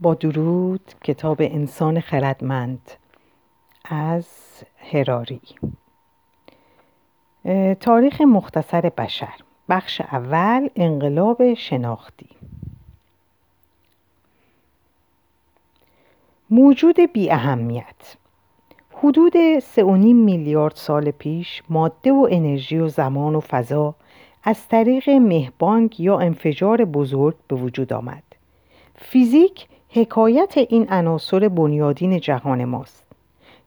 با درود کتاب انسان خردمند از هراری. تاریخ مختصر بشر بخش اول انقلاب شناختی. موجود بی اهمیت حدود 3.5 میلیارد سال پیش ماده و انرژی و زمان و فضا از طریق مهبانگ یا انفجار بزرگ به وجود آمد. فیزیک حکایت این عناصر بنیادین جهان ماست.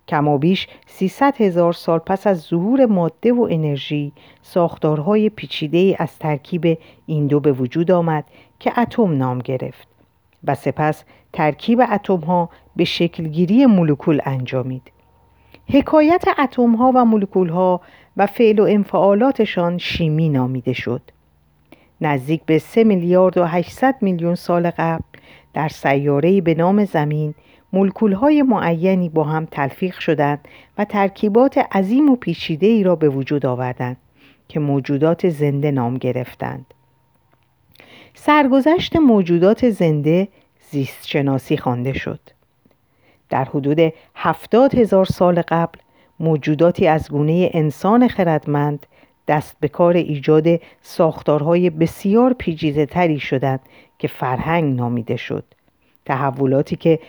کما بیش 300 هزار سال پس از ظهور ماده و انرژی ساختارهای پیچیده از ترکیب این دو به وجود آمد که اتم نام گرفت و سپس ترکیب اتم ها به شکلگیری مولکول انجامید. حکایت اتم ها و مولکول ها و فعل و انفعالاتشان شیمی نامیده شد. نزدیک به 3 میلیارد و 800 میلیون سال قبل در سیاره‌ای به نام زمین مولکول‌های معینی با هم تلفیق شدند و ترکیبات عظیم و پیچیده ای را به وجود آوردند که موجودات زنده نام گرفتند. سرگذشت موجودات زنده زیست شناسی خوانده شد. در حدود هفتاد هزار سال قبل موجوداتی از گونه انسان خردمند دست به کار ایجاد ساختارهای بسیار پیچیده تری شدند که فرهنگ نامیده شد. تحولاتی که.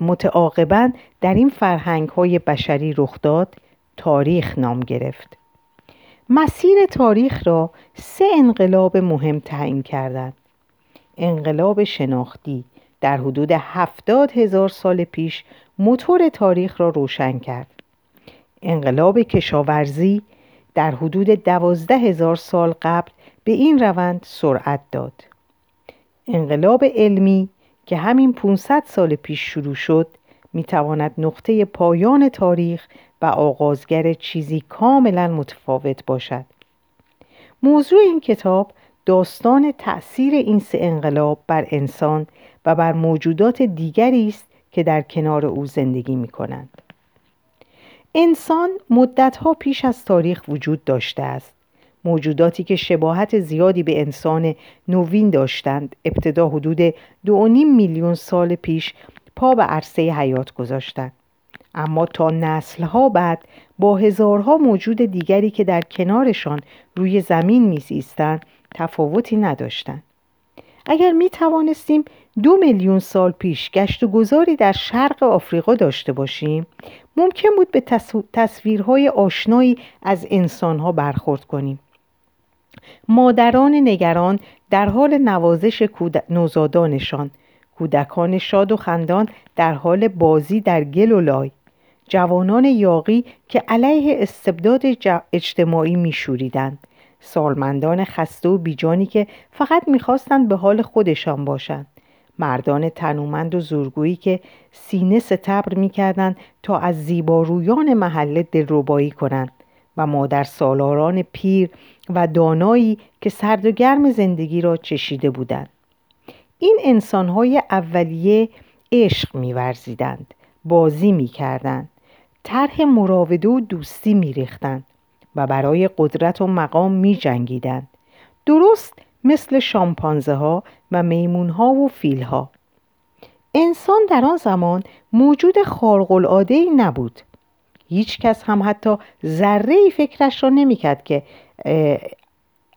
متعاقبا در این فرهنگ های بشری رخ داد تاریخ نام گرفت. مسیر تاریخ را سه انقلاب مهم تعیین کردند. انقلاب شناختی در حدود هفتاد هزار سال پیش موتور تاریخ را روشن کرد. انقلاب کشاورزی در حدود دوازده هزار سال قبل به این روند سرعت داد. انقلاب علمی که همین 500 سال پیش شروع شد می‌تواند نقطه پایان تاریخ و آغازگر چیزی کاملا متفاوت باشد موضوع این کتاب داستان تأثیر این سه انقلاب بر انسان و بر موجودات دیگری است که در کنار او زندگی می کنند. انسان مدتها پیش از تاریخ وجود داشته است موجوداتی که شباهت زیادی به انسان نوین داشتند. ابتدا حدود دو میلیون سال پیش پا به عرصه حیات گذاشتند. اما تا نسلها بعد با هزارها موجود دیگری که در کنارشان روی زمین میزیستند تفاوتی نداشتند. اگر می توانستیم دو میلیون سال پیش گشت و گذاری در شرق آفریقا داشته باشیم ممکن بود به تصویرهای آشنایی از انسانها برخورد کنیم. مادران نگران در حال نوازش نوزادانشان. کودکان شاد و خندان در حال بازی در گل و لای. جوانان یاقی که علیه استبداد اجتماعی میشوریدند. سالمندان خسته و بیجانی که فقط می‌خواستند به حال خودشان باشند. مردان تنومند و زورگویی که سینه ستبر می‌کردند تا از زیبارویان محله دلربایی کنند. و مادر سالاران پیر و دانایی که سرد و گرم زندگی را چشیده بودند. این انسانهای اولیه عشق میورزیدند بازی می‌کردند طرح مراوده و دوستی میریختند و برای قدرت و مقام میجنگیدند. درست مثل شامپانزه ها و میمون ها و فیل ها انسان در آن زمان موجود خارق العاده ای نبود. هیچ کس هم حتی ذره ای فکرش را نمی‌کرد که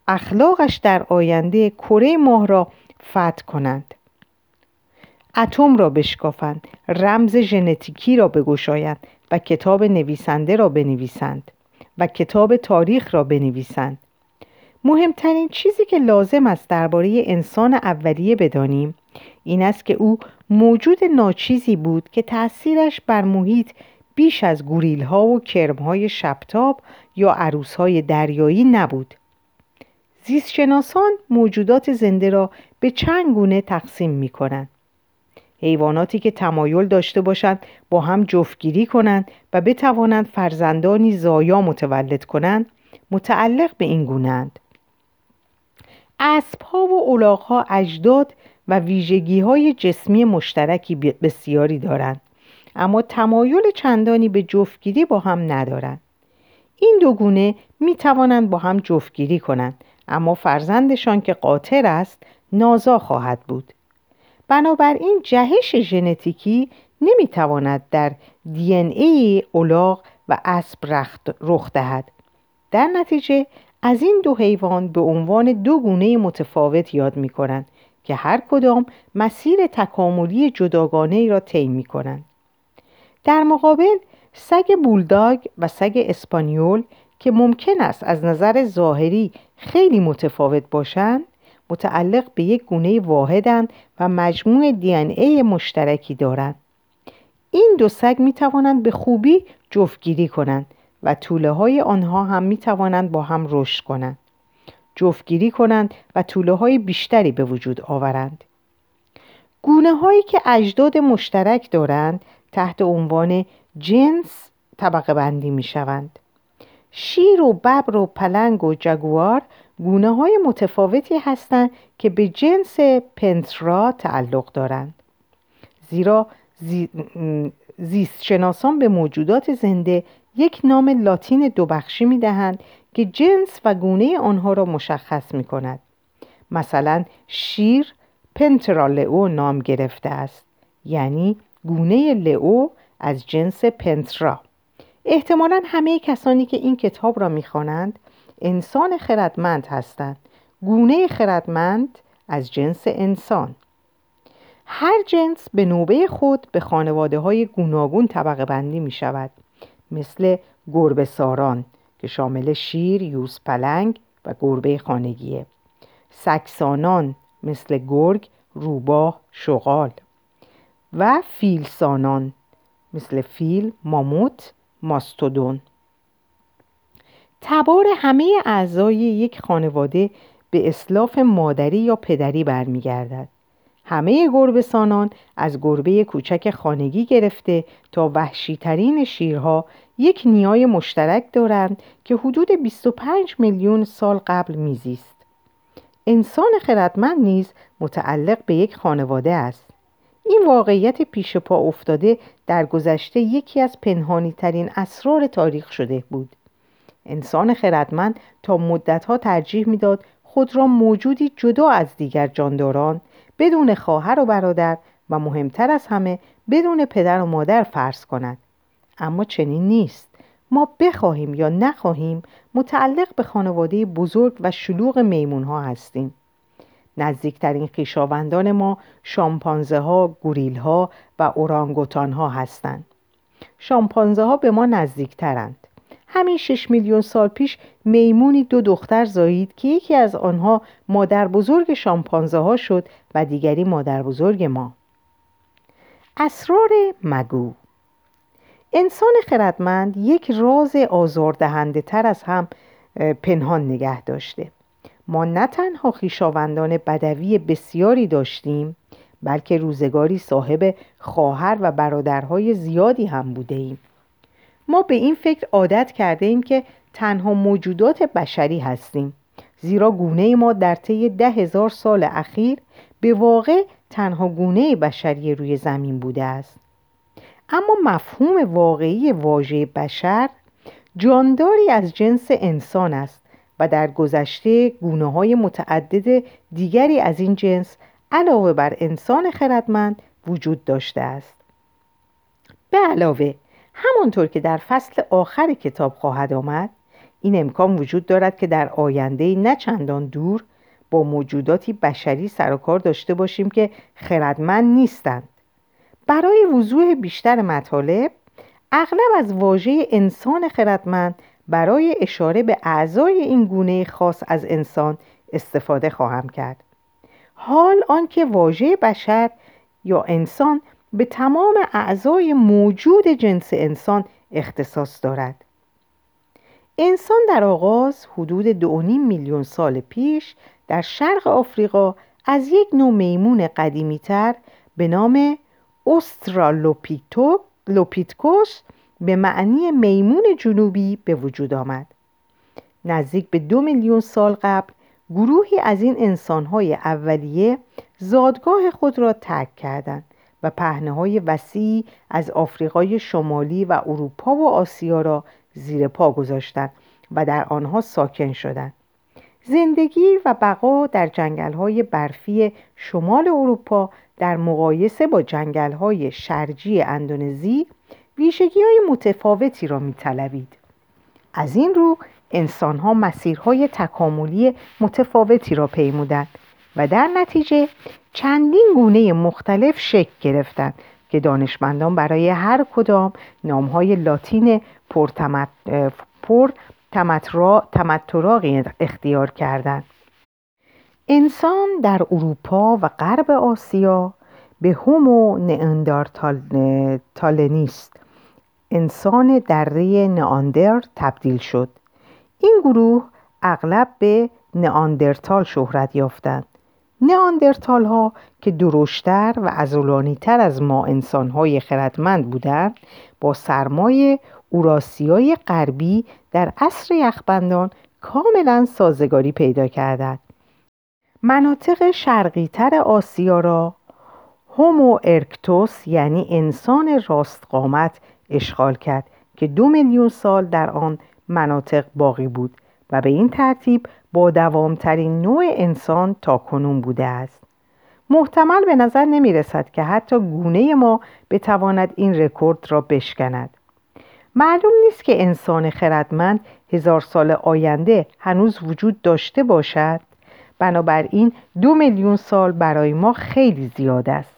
اخلاقش در آینده کره ماه را فتح کنند. اتم را بشکافند رمز ژنتیکی را بگشایند و کتاب نویسنده را بنویسند و کتاب تاریخ را بنویسند. مهمترین چیزی که لازم است درباره انسان اولیه بدانیم این است که او موجود ناچیزی بود که تأثیرش بر محیط بیش از گوریل ها و کرم های شبتاب یا عروس های دریایی نبود. زیستشناسان موجودات زنده را به چند گونه تقسیم می کنند حیواناتی که تمایل داشته باشند با هم جفتگیری کنند و بتوانند فرزندانی زایا متولد کنند متعلق به این گونهاند. اسب ها و الاغ ها اجداد و ویژگی های جسمی مشترکی بسیاری دارند. اما تمایل چندانی به جفتگیری با هم ندارند. این دو گونه می توانند با هم جفتگیری کنند اما فرزندشان که قاطر است نازا خواهد بود. بنابراین جهش ژنتیکی نمی‌تواند در دی ای اولاغ و اسب رخ دهد. در نتیجه از این دو حیوان به عنوان دو گونه متفاوت یاد می کنند که هر کدام مسیر تکاملی جداگانه ای را طی می کنند. در مقابل سگ بولداگ و سگ اسپانیول که ممکن است از نظر ظاهری خیلی متفاوت باشند متعلق به یک گونه واحدند و مجموع دی ای مشترکی دارند. این دو سگ می توانند به خوبی جفتگیری کنند و طوله های آنها هم می توانند با هم رشد کنند. جفتگیری کنند و طوله های بیشتری به وجود آورند. گونه هایی که اجداد مشترک دارند تحت عنوان جنس طبقه بندی می شوند شیر و ببر و پلنگ و جگوار گونه های متفاوتی هستند که به جنس پنترا تعلق دارند زیرا زیستشناسان به موجودات زنده یک نام لاتین دو بخشی می دهند که جنس و گونه آنها را مشخص می کند. مثلا شیر پنترا لئو نام گرفته است یعنی گونه لئو از جنس پنترا. احتمالا همه کسانی که این کتاب را می‌خوانند انسان خردمند هستند. گونه خردمند از جنس انسان. هر جنس به نوبه خود به خانواده های گوناگون طبقه بندی می شود مثل گربه ساران که شامل شیر، یوز پلنگ و گربه خانگیه. سکسانان مثل گرگ، روباه، شغال. و فیلسانان مثل فیل، ماموت، ماستودون تبار همه اعضای یک خانواده به اسلاف مادری یا پدری برمیگردد همه گربه سانان از گربه کوچک خانگی گرفته تا وحشیترین شیرها یک نیای مشترک دارند که حدود 25 میلیون سال قبل میزیست. انسان خردمند نیز متعلق به یک خانواده است. این واقعیت پیش پا افتاده در گذشته یکی از پنهانی ترین اسرار تاریخ شده بود. انسان خردمند تا مدتها ترجیح می‌داد خود را موجودی جدا از دیگر جانداران بدون خواهر و برادر و مهمتر از همه بدون پدر و مادر فرض کند. اما چنین نیست. ما بخواهیم یا نخواهیم متعلق به خانواده بزرگ و شلوغ میمون ها هستیم. نزدیکترین خیشاوندان ما شامپانزه ها، گوریل ها و اورانگوتان ها هستند. شامپانزه ها به ما نزدیکترند. همین شش میلیون سال پیش میمونی دو دختر زایید که یکی از آنها مادر بزرگ شامپانزه ها شد و دیگری مادر بزرگ ما اسرار مگو انسان خردمند یک راز آزاردهنده تر از هم پنهان نگه داشته ما نه تنها خیشاوندان بدوی بسیاری داشتیم بلکه روزگاری صاحب خواهر و برادرهای زیادی هم بوده ایم ما به این فکر عادت کرده ایم که تنها موجودات بشری هستیم زیرا گونه ما در طی ده هزار سال اخیر به واقع تنها گونه بشری روی زمین بوده است. اما مفهوم واقعی واژه بشر جانداری از جنس انسان است و در گذشته گونه های متعدد دیگری از این جنس علاوه بر انسان خردمند وجود داشته است. به علاوه همانطور که در فصل آخر کتاب خواهد آمد این امکان وجود دارد که در آینده نه چندان دور با موجوداتی بشری سر و کار داشته باشیم که خردمند نیستند. برای وضوح بیشتر مطالب اغلب از واژه انسان خردمند برای اشاره به اعضای این گونه خاص از انسان استفاده خواهم کرد. حال آنکه واژه بشر یا انسان به تمام اعضای موجود جنس انسان اختصاص دارد. انسان در آغاز حدود دو میلیون سال پیش در شرق آفریقا از یک نوع میمون قدیمیتر به نام اوسترالوپیتکوس به معنی میمون جنوبی به وجود آمد. نزدیک به دو میلیون سال قبل گروهی از این انسانهای اولیه زادگاه خود را ترک کردند و پهنه های وسیعی از آفریقای شمالی و اروپا و آسیا را زیر پا گذاشتند و در آنها ساکن شدند. زندگی و بقا در جنگل های برفی شمال اروپا در مقایسه با جنگل های شرجی اندونزی ویژگی های متفاوتی را می از این رو انسان ها مسیرهای تکاملی متفاوتی را پیمودند و در نتیجه چندین گونه مختلف شکل گرفتند که دانشمندان برای هر کدام نامهای لاتین پر, تمتراغی اختیار کردند. انسان در اروپا و غرب آسیا به هومو نئاندرتالنیست انسان دره نئاندر تبدیل شد. این گروه اغلب به نئاندرتال شهرت یافتند. نئاندرتال ها که درشتر و ازولانیتر از ما انسان های خردمند بودند با سرمای اوراسیای غربی در عصر یخبندان کاملا سازگاری پیدا کردند. مناطق شرقیتر آسیا را هومو ارکتوس یعنی انسان راستقامت اشغال کرد که دو میلیون سال در آن مناطق باقی بود و به این ترتیب با دوامترین نوع انسان تا کنون بوده است. محتمل به نظر نمی رسد که حتی گونه ما بتواند این رکورد را بشکند. معلوم نیست که انسان خردمند هزار سال آینده هنوز وجود داشته باشد. بنابراین دو میلیون سال برای ما خیلی زیاد است.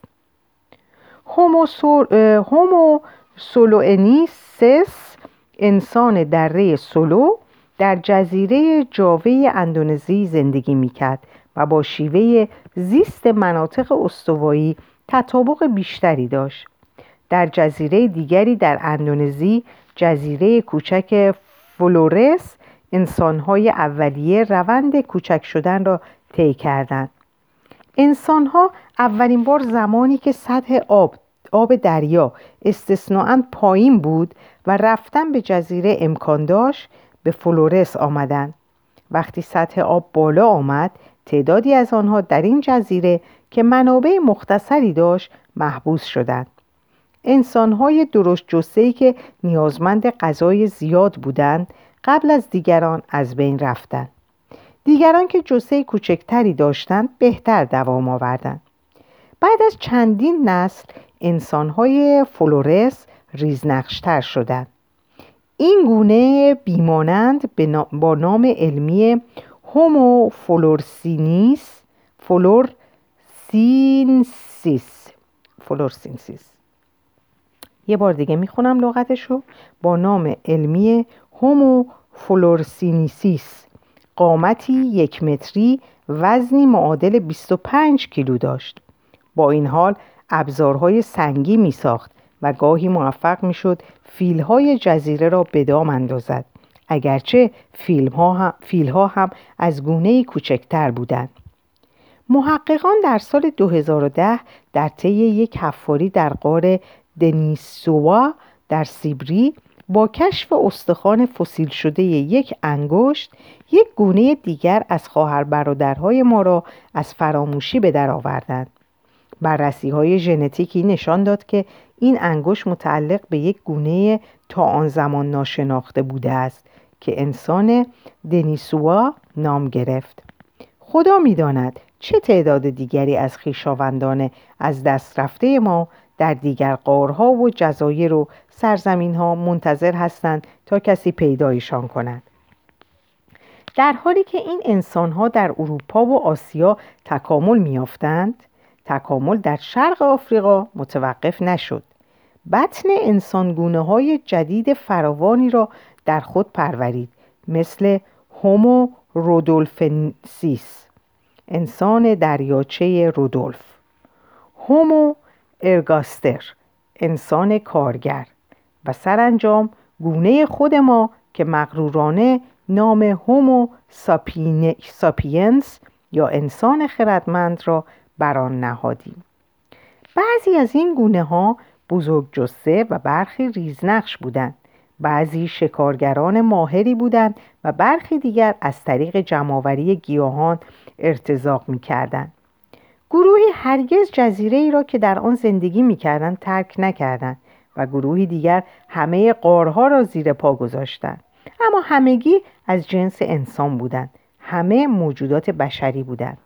هومو, سول... هومو سولوئنیسس انسان دره سولو در جزیره جاوه اندونزی زندگی می‌کرد و با شیوه زیست مناطق استوایی تطابق بیشتری داشت. در جزیره دیگری در اندونزی جزیره کوچک فلورس انسانهای اولیه روند کوچک شدن را طی کردند. انسانها اولین بار زمانی که سطح آب آب دریا استثناعا پایین بود و رفتن به جزیره امکان داشت به فلورس آمدند وقتی سطح آب بالا آمد تعدادی از آنها در این جزیره که منابع مختصری داشت محبوس شدند. انسانهای درشت جسهی که نیازمند غذای زیاد بودند قبل از دیگران از بین رفتند. دیگران که جسه کوچکتری داشتند بهتر دوام آوردند. بعد از چندین نسل انسانهای فلورس ریزنقشتر شدند. این گونه بیمانند با نام علمی هومو فلورسینیس فلورسینسیس. فلورسینسیس. یه بار دیگه می‌خونم لغتشو. با نام علمی هومو فلورسینیسیس قامتی یک متری وزنی معادل 25 کیلو داشت. با این حال ابزارهای سنگی می ساخت و گاهی موفق می شد فیلهای جزیره را به دام اندازد. اگرچه فیلها هم, فیلها هم از گونه کوچکتر بودند. محققان در سال 2010 در طی یک حفاری در غار دنیسوا در سیبری با کشف استخوان فسیل شده یک انگشت یک گونه دیگر از خواهر برادرهای ما را از فراموشی به در آوردند. بررسی های ژنتیکی نشان داد که این انگشت متعلق به یک گونه تا آن زمان ناشناخته بوده است که انسان دنیسوا نام گرفت. خدا می‌داند چه تعداد دیگری از خویشاوندان از دست رفته ما در دیگر قارها و جزایر و سرزمین ها منتظر هستند تا کسی پیدایشان کند. در حالی که این انسان ها در اروپا و آسیا تکامل میافتند تکامل در شرق آفریقا متوقف نشد. بطن انسانگونه های جدید فراوانی را در خود پرورید مثل هومو رودولفنسیس انسان دریاچه رودولف. هومو ارگاستر انسان کارگر و سرانجام گونه خود ما که مغرورانه نام هومو ساپینس یا انسان خردمند را بر آن نهادیم. بعضی از این گونه ها بزرگ جثه و برخی ریزنقش بودند. بعضی شکارگران ماهری بودند و برخی دیگر از طریق جمعآوری گیاهان ارتزاق می کردند. گروهی هرگز جزیره ای را که در آن زندگی می کردند ترک نکردند و گروهی دیگر همه قارها را زیر پا گذاشتند. اما همگی از جنس انسان بودند. همه موجودات بشری بودند.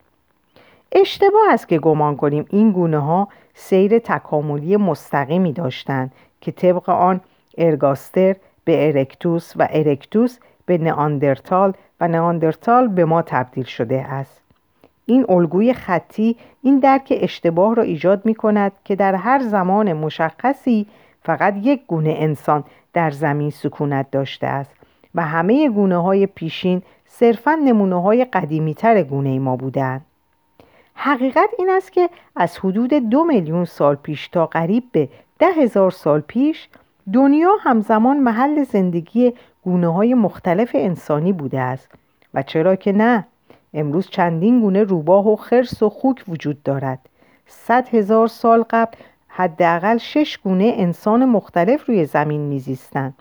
اشتباه است که گمان کنیم این گونه ها سیر تکاملی مستقیمی داشتند که طبق آن ارگاستر به ارکتوس و ارکتوس به نئاندرتال و نئاندرتال به ما تبدیل شده است این الگوی خطی این درک اشتباه را ایجاد می کند که در هر زمان مشخصی فقط یک گونه انسان در زمین سکونت داشته است و همه گونه های پیشین صرفا نمونه های قدیمی تر گونه ما بودند. حقیقت این است که از حدود دو میلیون سال پیش تا قریب به ده هزار سال پیش دنیا همزمان محل زندگی گونه های مختلف انسانی بوده است. و چرا که نه امروز چندین گونه روباه و خرس و خوک وجود دارد. صد هزار سال قبل حداقل شش گونه انسان مختلف روی زمین میزیستند.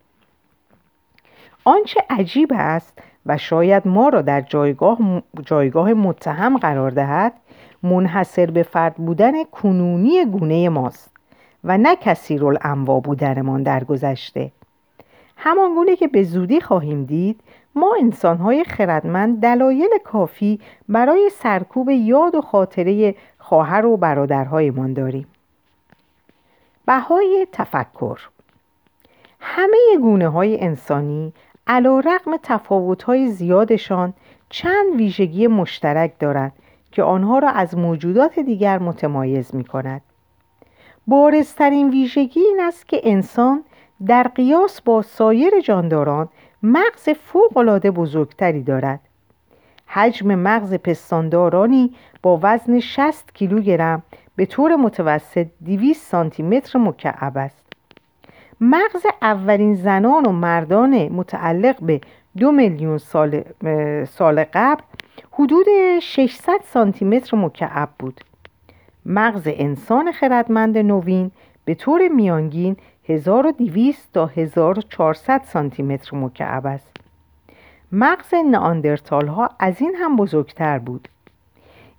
آنچه عجیب است و شاید ما را در جایگاه, جایگاه متهم قرار دهد منحصر به فرد بودن کنونی گونه ماست و نه کسی رول انوا بودنمان در گذشته همان گونه که به زودی خواهیم دید ما انسانهای خردمند دلایل کافی برای سرکوب یاد و خاطره خواهر و برادرهایمان داریم. بهای تفکر همه گونه های انسانی علا رقم تفاوت های زیادشان چند ویژگی مشترک دارند که آنها را از موجودات دیگر متمایز می کند. بارزترین ویژگی این است که انسان در قیاس با سایر جانداران مغز فوقالعاده بزرگتری دارد حجم مغز پستاندارانی با وزن 60 کیلوگرم به طور متوسط 200 سانتی متر مکعب است مغز اولین زنان و مردان متعلق به دو میلیون سال, سال قبل حدود 600 سانتی متر مکعب بود. مغز انسان خردمند نوین به طور میانگین 1200 تا 1400 سانتی متر مکعب است. مغز ناندرتال ها از این هم بزرگتر بود.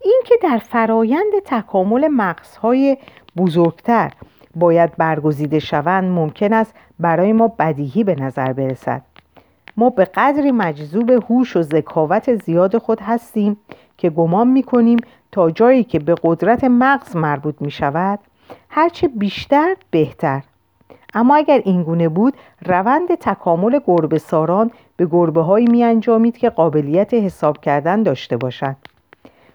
اینکه در فرایند تکامل مغزهای بزرگتر باید برگزیده شوند ممکن است برای ما بدیهی به نظر برسد. ما به قدری مجذوب هوش و ذکاوت زیاد خود هستیم که گمان می کنیم تا جایی که به قدرت مغز مربوط می شود هرچه بیشتر بهتر. اما اگر این گونه بود روند تکامل گربه ساران به گربه هایی می انجامید که قابلیت حساب کردن داشته باشند.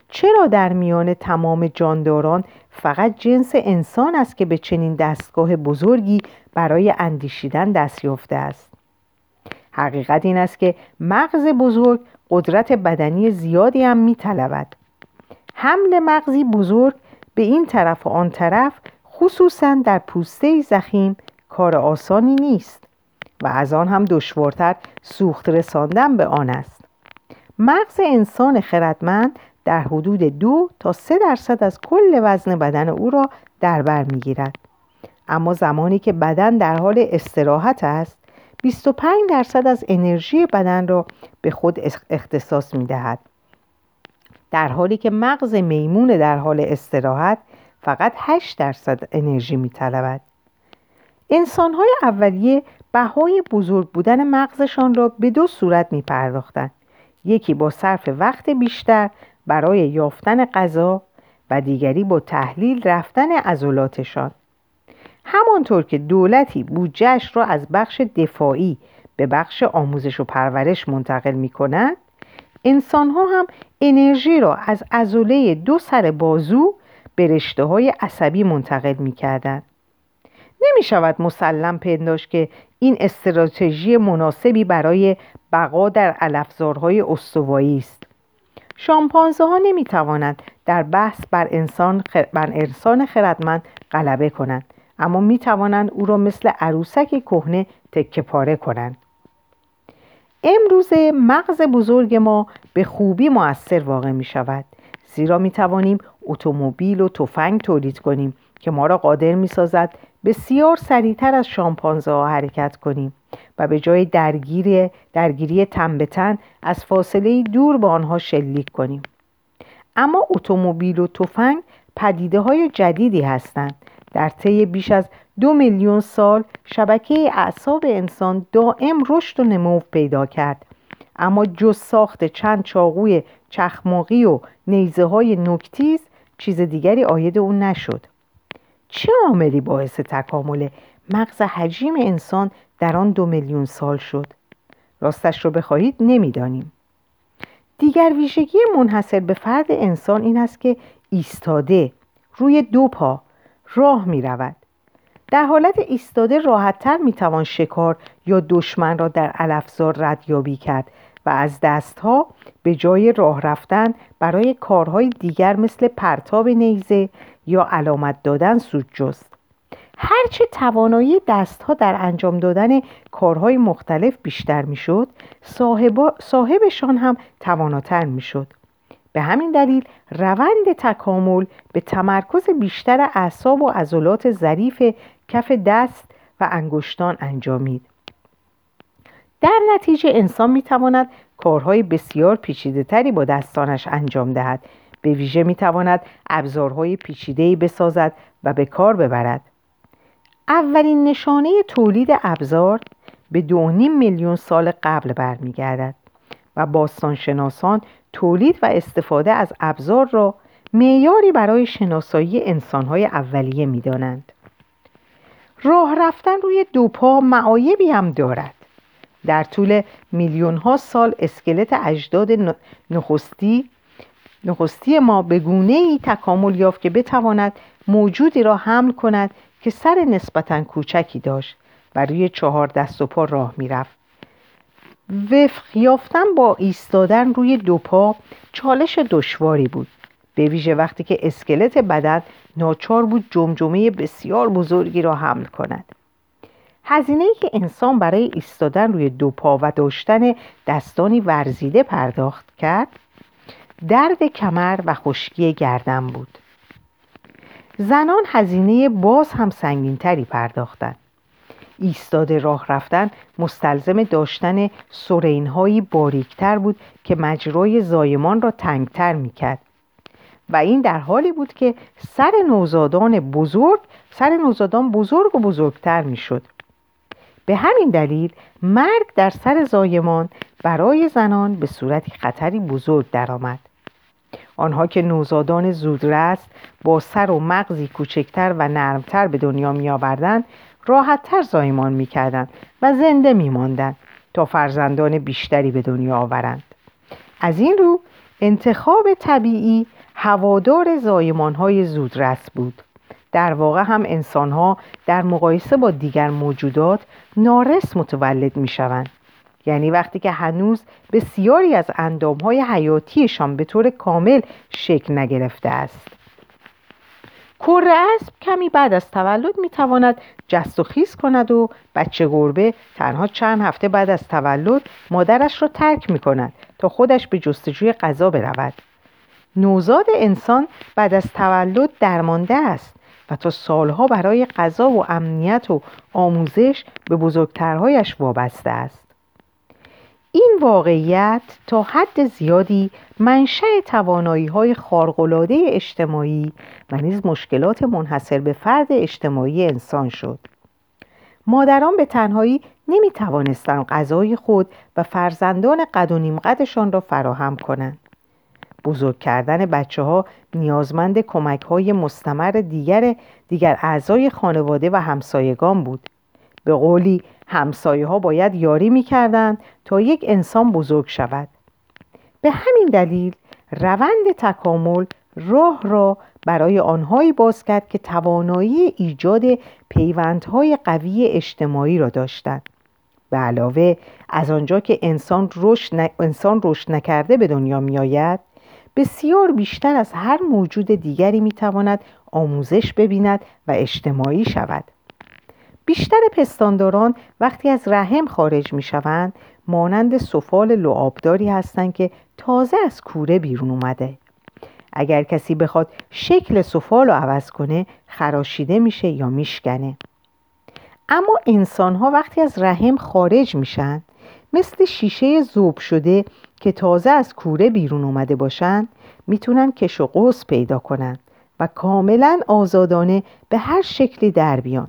چرا در میان تمام جانداران فقط جنس انسان است که به چنین دستگاه بزرگی برای اندیشیدن دست یافته است؟ حقیقت این است که مغز بزرگ قدرت بدنی زیادی هم می طلبد. حمل مغزی بزرگ به این طرف و آن طرف خصوصا در پوسته زخیم کار آسانی نیست و از آن هم دشوارتر سوخت رساندن به آن است مغز انسان خردمند در حدود دو تا سه درصد از کل وزن بدن او را در بر می‌گیرد اما زمانی که بدن در حال استراحت است 25 درصد از انرژی بدن را به خود اختصاص می دهد. در حالی که مغز میمون در حال استراحت فقط 8 درصد انرژی می طلبد. انسان های اولیه بهای بزرگ بودن مغزشان را به دو صورت می پرداختن. یکی با صرف وقت بیشتر برای یافتن غذا و دیگری با تحلیل رفتن عضلاتشان همانطور که دولتی بودجهش را از بخش دفاعی به بخش آموزش و پرورش منتقل می کند انسان ها هم انرژی را از عضله دو سر بازو به رشته های عصبی منتقل می کردن. نمی شود مسلم پنداش که این استراتژی مناسبی برای بقا در علفزارهای استوایی است شامپانزه ها نمی توانند در بحث بر انسان, بر انسان خردمند غلبه کنند اما می توانند او را مثل عروسک کهنه تکه پاره کنند. امروزه مغز بزرگ ما به خوبی موثر واقع می شود زیرا می توانیم اتومبیل و تفنگ تولید کنیم که ما را قادر می سازد بسیار سریعتر از شامپانزه ها حرکت کنیم و به جای درگیری, درگیری تن به تن از فاصله دور با آنها شلیک کنیم. اما اتومبیل و تفنگ پدیده های جدیدی هستند در طی بیش از دو میلیون سال شبکه اعصاب انسان دائم رشد و نمو پیدا کرد. اما جز ساخت چند چاقوی چخماقی و نیزه های نکتیز چیز دیگری آید اون نشد. چه عاملی باعث تکامل مغز حجیم انسان در آن دو میلیون سال شد؟ راستش رو بخواهید نمی‌دانیم. دیگر ویژگی منحصر به فرد انسان این است که ایستاده روی دو پا راه می رود در حالت ایستاده راحتتر می توان شکار یا دشمن را در علفزار ردیابی کرد و از دستها به جای راه رفتن برای کارهای دیگر مثل پرتاب نیزه یا علامت دادن سود جست. هرچه توانایی دستها در انجام دادن کارهای مختلف بیشتر می‌شد صاحبشان هم تواناتر می‌شد. به همین دلیل روند تکامل به تمرکز بیشتر اعصاب و عضلات ظریف کف دست و انگشتان انجامید. در نتیجه انسان می‌تواند کارهای بسیار پیچیده تری با دستانش انجام دهد. به ویژه می‌تواند ابزارهای پیچیده‌ای بسازد و به کار ببرد. اولین نشانه تولید ابزار به دو میلیون سال قبل برمیگردد. و باستانشناسان تولید و استفاده از ابزار را معیاری برای شناسایی انسانهای اولیه می‌دانند. راه رفتن روی دو پا معایبی هم دارد. در طول میلیون ها سال اسکلت اجداد نخستی نخستی ما به گونه ای تکامل یافت که بتواند موجودی را حمل کند که سر نسبتا کوچکی داشت و روی چهار دست و پا راه می‌رفت. وفق یافتن با ایستادن روی دو پا چالش دشواری بود. به ویژه وقتی که اسکلت بدن ناچار بود جمجمه بسیار بزرگی را حمل کند. هزینه ای که انسان برای ایستادن روی دو پا و داشتن دستانی ورزیده پرداخت کرد درد کمر و خشکی گردن بود. زنان هزینه باز هم سنگینتری پرداختند. ایستاده راه رفتن مستلزم داشتن سرینهایی باریکتر بود که مجرای زایمان را تنگتر می‌کرد. و این در حالی بود که سر نوزادان بزرگ سر نوزادان بزرگ و بزرگتر می‌شد. به همین دلیل مرگ در سر زایمان برای زنان به صورتی خطری بزرگ درآمد. آنها که نوزادان زودرس با سر و مغزی کوچکتر و نرمتر به دنیا می آوردن راحتتر زایمان می کردن و زنده می ماندن تا فرزندان بیشتری به دنیا آورند. از این رو انتخاب طبیعی هوادار زایمان های زودرس بود. در واقع هم انسان ها در مقایسه با دیگر موجودات نارس متولد می شوند یعنی وقتی که هنوز بسیاری از اندامهای حیاتیشان به طور کامل شکل نگرفته است. کره اسب کمی بعد از تولد می‌تواند جست و خیز کند و بچه گربه تنها چند هفته بعد از تولد مادرش را ترک می کند تا خودش به جستجوی غذا برود. نوزاد انسان بعد از تولد درمانده است و تا سالها برای غذا و امنیت و آموزش به بزرگترهایش وابسته است. این واقعیت تا حد زیادی منشأ توانایی های خارق‌العاده اجتماعی و نیز مشکلات منحصر به فرد اجتماعی انسان شد. مادران به تنهایی نمی توانستند غذای خود و فرزندان قد و نیم قدشان را فراهم کنند. بزرگ کردن بچه ها نیازمند کمک های مستمر دیگر دیگر اعضای خانواده و همسایگان بود. به قولی همسایه ها باید یاری می تا یک انسان بزرگ شود. به همین دلیل روند تکامل راه را برای آنهایی باز کرد که توانایی ایجاد پیوندهای قوی اجتماعی را داشتند. به علاوه از آنجا که انسان رشد, انسان رشد نکرده به دنیا می آید بسیار بیشتر از هر موجود دیگری می تواند آموزش ببیند و اجتماعی شود. بیشتر پستانداران وقتی از رحم خارج می شوند مانند سفال لعابداری هستند که تازه از کوره بیرون اومده. اگر کسی بخواد شکل سفال رو عوض کنه خراشیده میشه یا میشکنه. اما انسان ها وقتی از رحم خارج میشن مثل شیشه زوب شده که تازه از کوره بیرون اومده باشند می‌تونن کش و قوس پیدا کنند و کاملا آزادانه به هر شکلی در بیان.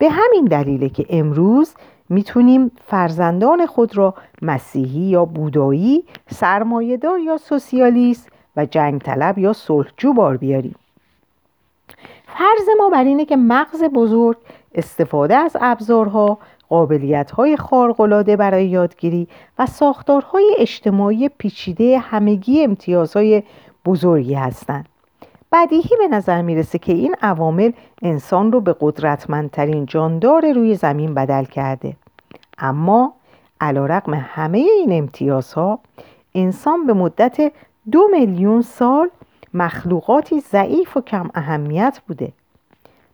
به همین دلیله که امروز می‌تونیم فرزندان خود را مسیحی یا بودایی سرمایهدار یا سوسیالیست و جنگ طلب یا صلحجو بار بیاریم فرض ما بر اینه که مغز بزرگ استفاده از ابزارها قابلیت‌های خارق‌العاده برای یادگیری و ساختارهای اجتماعی پیچیده همگی امتیازهای بزرگی هستند. بدیهی به نظر می‌رسه که این عوامل انسان رو به قدرتمندترین جاندار روی زمین بدل کرده. اما رقم همه این امتیازها انسان به مدت دو میلیون سال مخلوقاتی ضعیف و کم اهمیت بوده.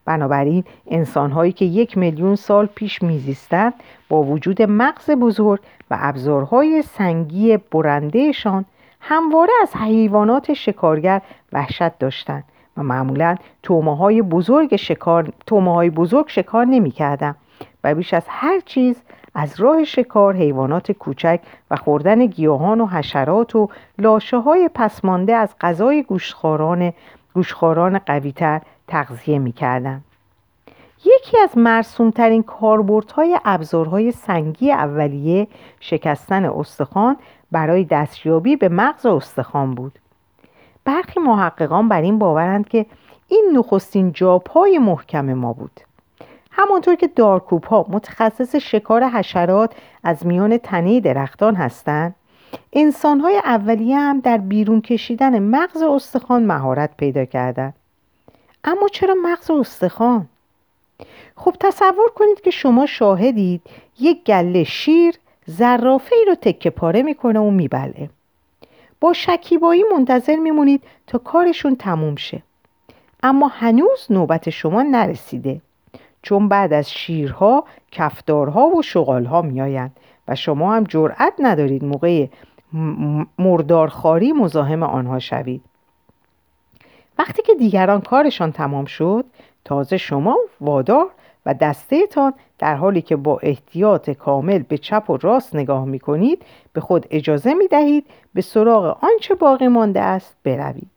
بنابراین انسانهایی که یک میلیون سال پیش میزیستند با وجود مغز بزرگ و ابزارهای سنگی برندهشان همواره از حیوانات شکارگر وحشت داشتند و معمولا تومه های بزرگ شکار تومه های بزرگ شکار نمی و بیش از هر چیز از راه شکار حیوانات کوچک و خوردن گیاهان و حشرات و لاشه های پسمانده از غذای گوشخاران گوشخاران قویتر تغذیه می‌کردند یکی از مرسومترین کاربردهای ابزارهای سنگی اولیه شکستن استخوان برای دستیابی به مغز استخوان بود. برخی محققان بر این باورند که این نخستین جاپای محکم ما بود. همانطور که دارکوب متخصص شکار حشرات از میان تنه درختان هستند انسان های اولیه هم در بیرون کشیدن مغز استخوان مهارت پیدا کردند. اما چرا مغز استخوان؟ خب تصور کنید که شما شاهدید یک گله شیر زرافه ای رو تکه پاره می‌کنه و میبله. با شکیبایی منتظر میمونید تا کارشون تموم شه. اما هنوز نوبت شما نرسیده. چون بعد از شیرها کفدارها و شغالها میآیند و شما هم جرأت ندارید موقع مردارخاری مزاحم آنها شوید. وقتی که دیگران کارشان تمام شد تازه شما وادار و دستهتان در حالی که با احتیاط کامل به چپ و راست نگاه می کنید به خود اجازه می دهید به سراغ آنچه باقی مانده است بروید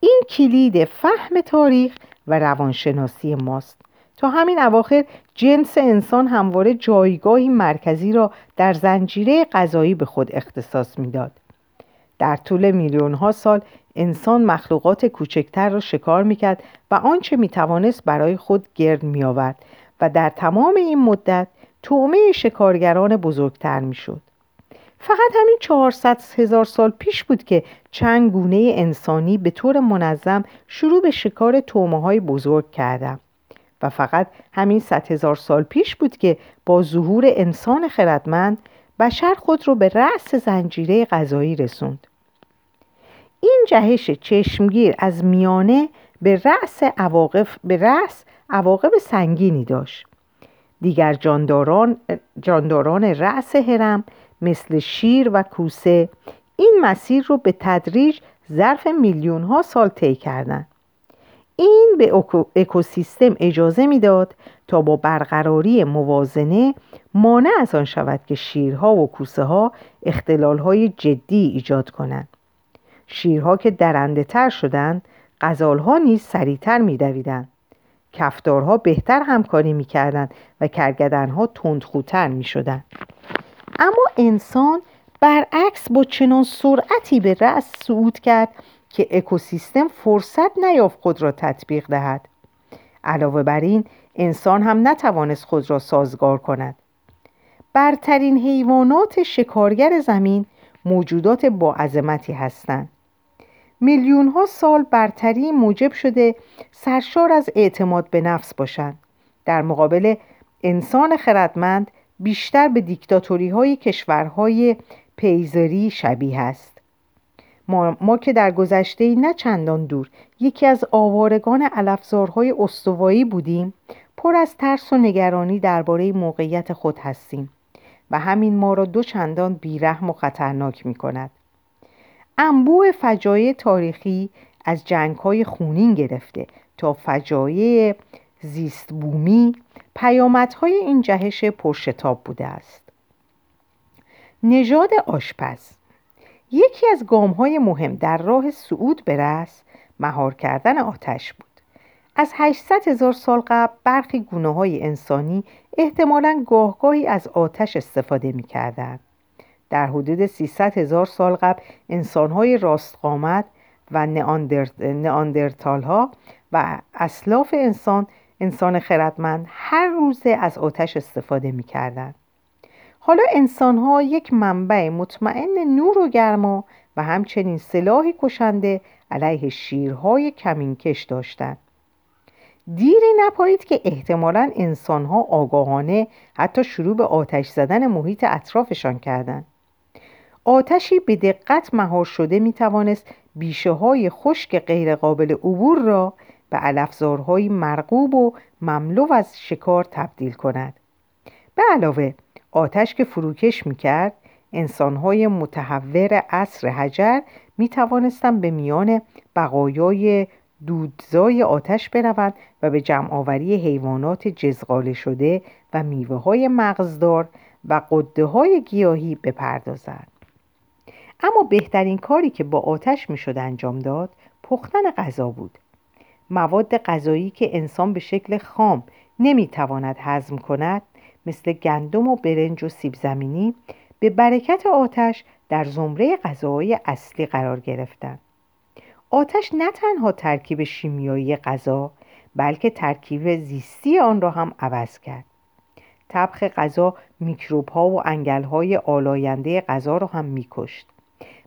این کلید فهم تاریخ و روانشناسی ماست تا همین اواخر جنس انسان همواره جایگاهی مرکزی را در زنجیره غذایی به خود اختصاص می‌داد. در طول میلیون ها سال انسان مخلوقات کوچکتر را شکار می‌کرد و آنچه می‌توانست برای خود گرد میآورد و در تمام این مدت تومه شکارگران بزرگتر می‌شد. فقط همین 400 هزار سال پیش بود که چند گونه انسانی به طور منظم شروع به شکار تومه های بزرگ کردند. و فقط همین صد هزار سال پیش بود که با ظهور انسان خردمند بشر خود رو به رأس زنجیره غذایی رسوند این جهش چشمگیر از میانه به رأس عواقب به رأس عواقب سنگینی داشت. دیگر جانداران جانداران رأس هرم مثل شیر و کوسه این مسیر رو به تدریج ظرف میلیون ها سال طی کردند. این به اکوسیستم اجازه می‌داد تا با برقراری موازنه مانع از آن شود که شیرها و کوسه ها اختلال های جدی ایجاد کنند. شیرها که درنده تر شدند غزالها نیز سریعتر میدویدند کفدارها بهتر همکاری می‌کردند و کرگدنها تندخوتر می‌شدند اما انسان برعکس با چنان سرعتی به رأس صعود کرد که اکوسیستم فرصت نیافت خود را تطبیق دهد. علاوه بر این انسان هم نتوانست خود را سازگار کند. برترین حیوانات شکارگر زمین موجودات با عظمتی هستند. میلیون ها سال برتری موجب شده سرشار از اعتماد به نفس باشند در مقابل انسان خردمند بیشتر به دیکتاتوری های کشورهای پیزری شبیه است ما, ما که در گذشته نه چندان دور یکی از آوارگان علفزارهای استوایی بودیم پر از ترس و نگرانی درباره موقعیت خود هستیم و همین ما را دو چندان بیرحم و خطرناک می کند. انبوه فجایع تاریخی از جنگ های خونین گرفته تا فجایع زیست بومی پیامدهای این جهش پرشتاب بوده است. نژاد آشپز یکی از گام های مهم در راه صعود به رس مهار کردن آتش بود از 800 هزار سال قبل برخی گونه های انسانی احتمالا گاهگاهی از آتش استفاده می کردن. در حدود 300 هزار سال قبل انسان های راستقامت و نئاندرتال ها و اسلاف انسان انسان خردمند هر روزه از آتش استفاده می کردن. حالا انسان ها یک منبع مطمئن نور و گرما و همچنین سلاحی کشنده علیه شیرهای کمینکش داشتند. دیری نپایید که احتمالا انسان ها آگاهانه حتی شروع به آتش زدن محیط اطرافشان کردند. آتشی به دقت مهار شده می توانست بیشه های خشک غیرقابل عبور را به علفزارهای مرغوب و مملو از شکار تبدیل کند. به علاوه آتش که فروکش می کرد انسانهای متحور عصر حجر می توانستند به میان بقایای دودزای آتش بروند و به جمعآوری حیوانات جزغاله شده و میوه های مغزدار و قده های گیاهی بپردازند. اما بهترین کاری که با آتش می‌شد انجام داد پختن غذا بود. مواد غذایی که انسان به شکل خام نمی‌تواند هضم کند مثل گندم و برنج و سیب زمینی به برکت آتش در زمره غذاهای اصلی قرار گرفتند. آتش نه تنها ترکیب شیمیایی غذا بلکه ترکیب زیستی آن را هم عوض کرد. طبخ غذا میکروب ها و انگل های آلاینده غذا را هم میکشت.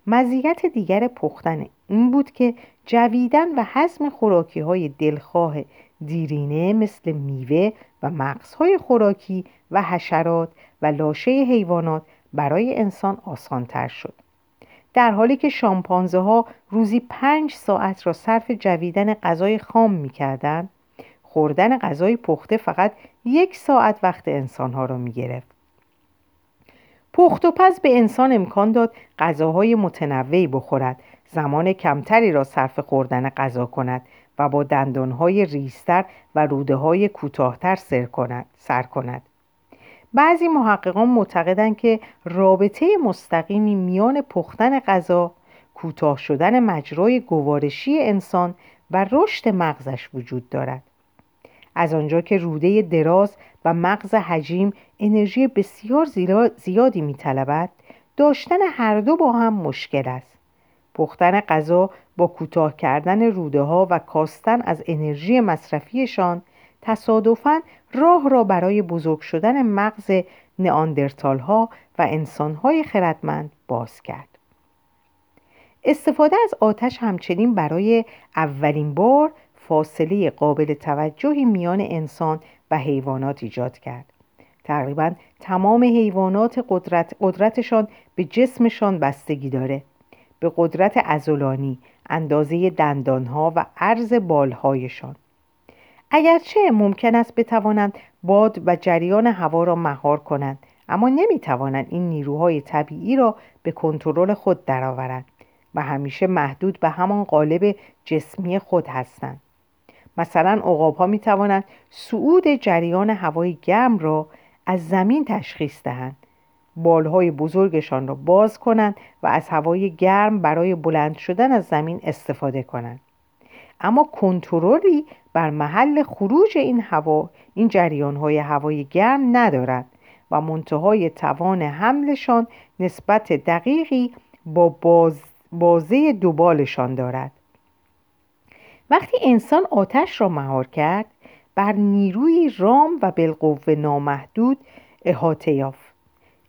مزیت دیگر پختن این بود که جویدن و حزم خوراکی های دلخواه دیرینه مثل میوه و مغزهای خوراکی و حشرات و لاشه حیوانات برای انسان آسانتر شد. در حالی که شامپانزه ها روزی پنج ساعت را صرف جویدن غذای خام می کردن، خوردن غذای پخته فقط یک ساعت وقت انسان ها را می گرفت. پخت و پز به انسان امکان داد غذاهای متنوعی بخورد زمان کمتری را صرف خوردن غذا کند و با دندانهای ریستر و روده های کوتاهتر سر کند. سر کند. بعضی محققان معتقدند که رابطه مستقیمی میان پختن غذا کوتاه شدن مجرای گوارشی انسان و رشد مغزش وجود دارد از آنجا که روده دراز و مغز حجیم انرژی بسیار زیادی میطلبد داشتن هر دو با هم مشکل است پختن غذا با کوتاه کردن روده ها و کاستن از انرژی مصرفیشان تصادفاً راه را برای بزرگ شدن مغز نئاندرتال ها و انسان های خردمند باز کرد. استفاده از آتش همچنین برای اولین بار فاصله قابل توجهی میان انسان و حیوانات ایجاد کرد. تقریبا تمام حیوانات قدرت قدرتشان به جسمشان بستگی داره. به قدرت ازولانی، اندازه دندانها و عرض بالهایشان. اگرچه ممکن است بتوانند باد و جریان هوا را مهار کنند اما نمی‌توانند این نیروهای طبیعی را به کنترل خود درآورند و همیشه محدود به همان قالب جسمی خود هستند مثلا عقاب ها می توانند صعود جریان هوای گرم را از زمین تشخیص دهند. بالهای بزرگشان را باز کنند و از هوای گرم برای بلند شدن از زمین استفاده کنند. اما کنترلی بر محل خروج این هوا این جریان های هوای گرم ندارد و منتهای توان حملشان نسبت دقیقی با باز بازه دوبالشان دارد. وقتی انسان آتش را مهار کرد بر نیروی رام و بالقوه نامحدود احاطه یافت.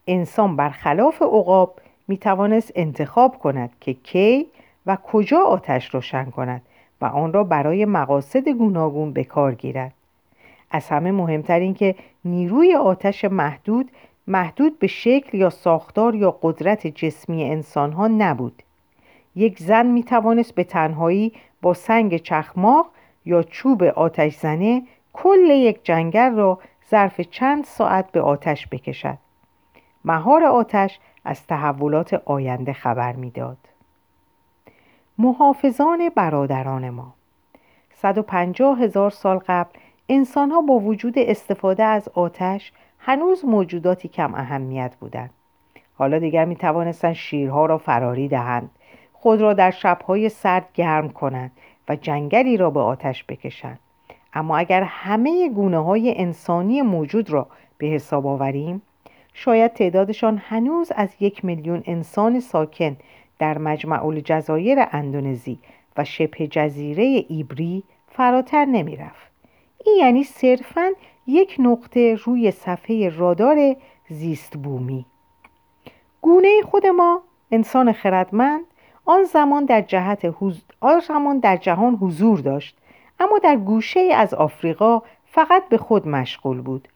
انسان برخلاف عقاب می توانست انتخاب کند که کی و کجا آتش روشن کند و آن را برای مقاصد گوناگون به کار گیرد. از همه مهمتر این که نیروی آتش محدود محدود به شکل یا ساختار یا قدرت جسمی انسان ها نبود. یک زن می توانست به تنهایی با سنگ چخماق یا چوب آتش زنه کل یک جنگل را ظرف چند ساعت به آتش بکشد مهار آتش از تحولات آینده خبر می‌داد. محافظان برادران ما 150 هزار سال قبل انسان ها با وجود استفاده از آتش هنوز موجوداتی کم اهمیت بودند. حالا دیگر می توانستند شیرها را فراری دهند خود را در شبهای سرد گرم کنند و جنگلی را به آتش بکشند اما اگر همه گونه های انسانی موجود را به حساب آوریم شاید تعدادشان هنوز از یک میلیون انسان ساکن در مجمع الجزایر اندونزی و شبه جزیره ایبری فراتر نمی رفت. این یعنی صرفا یک نقطه روی صفحه رادار زیست بومی گونه خود ما انسان خردمند آن زمان در جهت آن زمان در جهان حضور داشت اما در گوشه از آفریقا فقط به خود مشغول بود.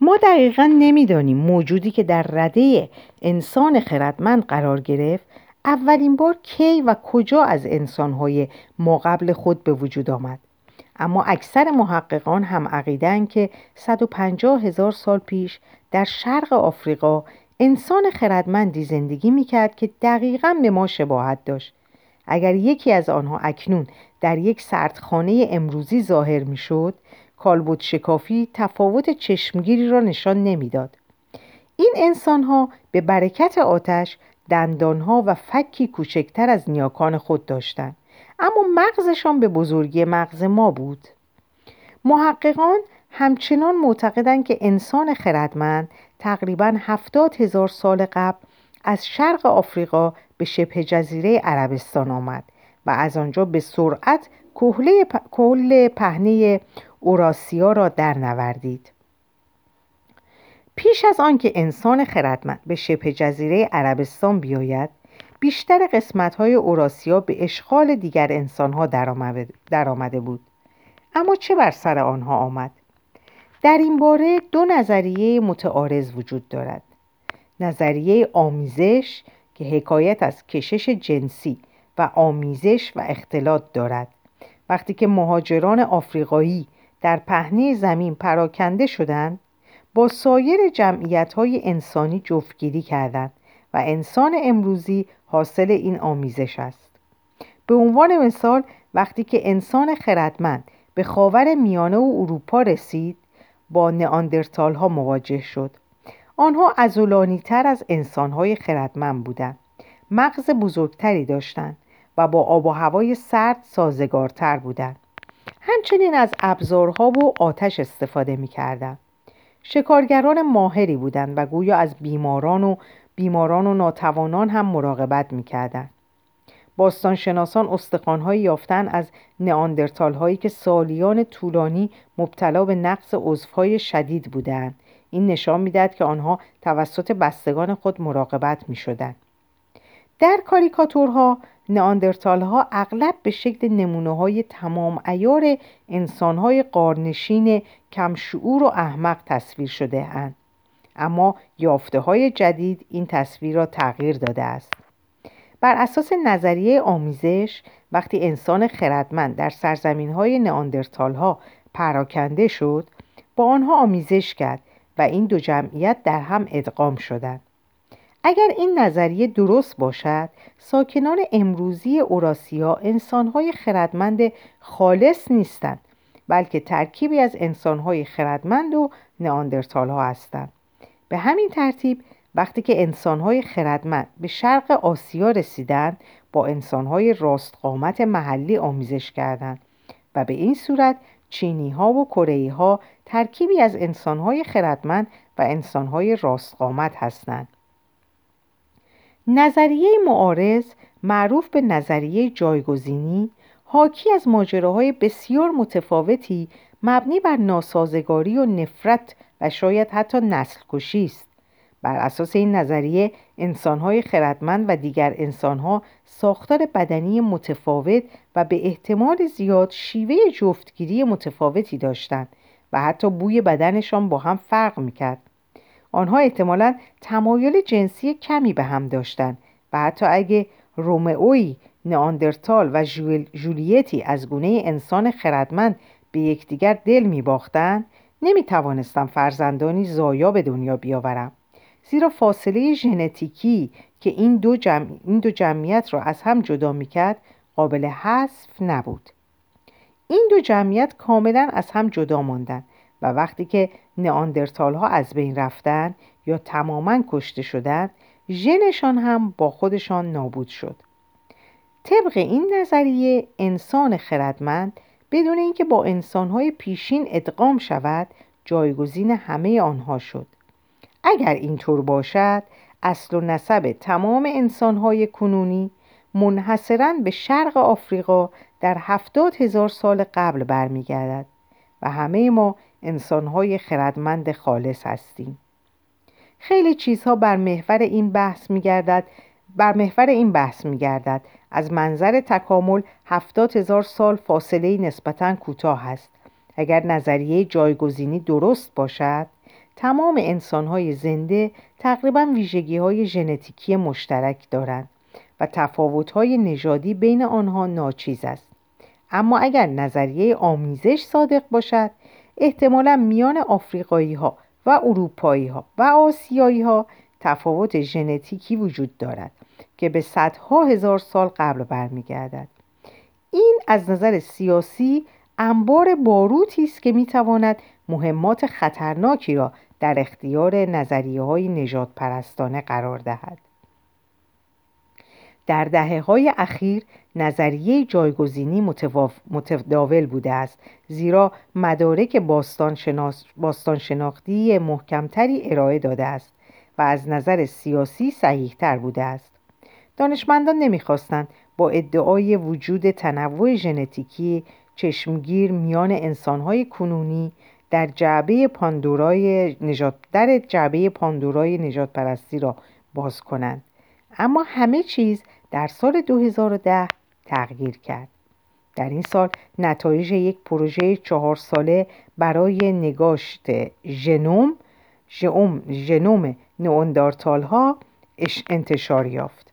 ما دقیقا نمی‌دانیم موجودی که در رده انسان خردمند قرار گرفت اولین بار کی و کجا از انسانهای ما قبل خود به وجود آمد. اما اکثر محققان هم عقیدن که 150 هزار سال پیش در شرق آفریقا انسان خردمندی زندگی می‌کرد که دقیقا به ما شباهت داشت. اگر یکی از آنها اکنون در یک سردخانه امروزی ظاهر می‌شد کالبد شکافی تفاوت چشمگیری را نشان نمی‌داد. این انسانها به برکت آتش دندانها و فکی کوچکتر از نیاکان خود داشتند. اما مغزشان به بزرگی مغز ما بود. محققان همچنان معتقدند که انسان خردمند تقریبا هفتاد هزار سال قبل از شرق آفریقا به شبه جزیره عربستان آمد و از آنجا به سرعت کل پهنه اوراسیا را درنوردید. پیش از آنکه انسان خردمند به شبه جزیره عربستان بیاید بیشتر قسمت های اوراسیا به اشغال دیگر انسان ها در آمده بود اما چه بر سر آنها آمد؟ در این باره دو نظریه متعارض وجود دارد. نظریه آمیزش که حکایت از کشش جنسی و آمیزش و اختلاط دارد. وقتی که مهاجران آفریقایی در پهنه زمین پراکنده شدند با سایر جمعیت های انسانی جفتگیری کردند و انسان امروزی حاصل این آمیزش است. به عنوان مثال وقتی که انسان خردمند به خاور میانه و اروپا رسید با نئاندرتال ها مواجه شد. آنها ازولانی تر از انسان های خردمند بودند. مغز بزرگتری داشتند و با آب و هوای سرد سازگارتر بودند. همچنین از ابزارها و آتش استفاده می شکارگران ماهری بودند و گویا از بیماران و بیماران و ناتوانان هم مراقبت می‌کردند. باستانشناسان استخوانهایی یافتن از نئاندرتال هایی که سالیان طولانی مبتلا به نقص عضوهای شدید بودند این نشان می‌دهد که آنها توسط بستگان خود مراقبت می. در کاریکاتورها نئاندرتال ها اغلب به شکل نمونه های تمام ایار انسان های قارنشین کمشعور و احمق تصویر شده اند. اما یافته های جدید این تصویر را تغییر داده است بر اساس نظریه آمیزش وقتی انسان خردمند در سرزمین های ها پراکنده شد با آنها آمیزش کرد و این دو جمعیت در هم ادغام شدند. اگر این نظریه درست باشد ساکنان امروزی اوراسیا انسانهای خردمند خالص نیستند بلکه ترکیبی از انسانهای خردمند و نئاندرتال ها هستند. به همین ترتیب وقتی که انسانهای خردمند به شرق آسیا رسیدند با انسانهای راستقامت محلی آمیزش کردند و به این صورت چینی ها و کره ها ترکیبی از انسانهای خردمند و انسانهای راستقامت هستند. نظریه معارض معروف به نظریه جایگزینی حاکی از ماجراهای بسیار متفاوتی مبنی بر ناسازگاری و نفرت و شاید حتی نسل است. بر اساس این نظریه انسانهای خردمند و دیگر انسانها ساختار بدنی متفاوت و به احتمال زیاد شیوه جفتگیری متفاوتی داشتند و حتی بوی بدنشان با هم فرق می‌کرد. آنها احتمالا تمایل جنسی کمی به هم داشتند و حتی اگه رومئوی نئاندرتال و جولیتی از گونه انسان خردمند به یکدیگر دل می باختن نمی توانستم فرزندانی زایا به دنیا بیاورم. زیرا فاصله ژنتیکی که این دو, جمع... این دو جمعیت را از هم جدا می کرد قابل حذف نبود. این دو جمعیت کاملا از هم جدا ماندند و وقتی که نئاندرتال ها از بین رفتن یا تماما کشته شدند ژنشان هم با خودشان نابود شد. طبق این نظریه انسان خردمند بدون اینکه با انسانهای پیشین ادغام شود جایگزین همه آنها شد. اگر اینطور باشد اصل و نسب تمام انسانهای کنونی منحصرا به شرق آفریقا در هفتاد هزار سال قبل برمیگردد و همه ما انسانهای خردمند خالص هستیم. خیلی چیزها بر محور این بحث میگردد بر محور این بحث میگردد. از منظر تکامل هفتاد هزار سال فاصله نسبتا کوتاه است. اگر نظریه جایگزینی درست باشد تمام انسانهای زنده تقریبا ویژگی های ژنتیکی مشترک دارند و تفاوت‌های نژادی بین آنها ناچیز است. اما اگر نظریه آمیزش صادق باشد احتمالا میان آفریقایی ها و اروپایی ها و آسیایی ها تفاوت ژنتیکی وجود دارد که به صدها هزار سال قبل برمیگردد. این از نظر سیاسی انبار باروتی است که می‌تواند مهمات خطرناکی را در اختیار نظریه های نجات پرستانه قرار دهد. در دهه های اخیر نظریه جایگزینی متداول بوده است زیرا مدارک باستان, شناختی محکمتری ارائه داده است و از نظر سیاسی صحیحتر بوده است. دانشمندان نمی‌خواستند با ادعای وجود تنوع ژنتیکی چشمگیر میان انسانهای کنونی در جعبه پاندورای نجات در جعبه پاندورای نجات پرستی را باز کنند. اما همه چیز در سال 2010 تغییر کرد. در این سال نتایج یک پروژه چهار ساله برای نگاشت ژنوم ژنوم نئاندرتال ها انتشار یافت.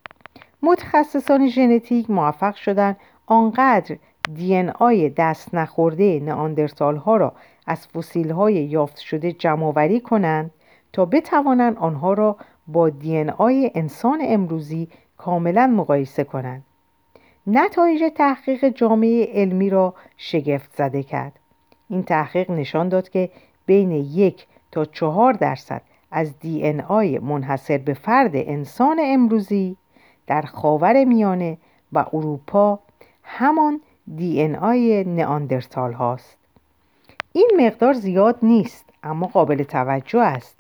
متخصصان ژنتیک موفق شدند آنقدر دی ان آی دست نخورده نئاندرتال ها را از فسیل های یافت شده جمع کنند تا بتوانند آنها را با دی ان آی انسان امروزی کاملا مقایسه کنند. نتایج تحقیق جامعه علمی را شگفت زده کرد. این تحقیق نشان داد که بین یک تا چهار درصد از دی ان آی منحصر به فرد انسان امروزی در خاور میانه و اروپا همان دی ان آی نئاندرتال هاست. این مقدار زیاد نیست اما قابل توجه است.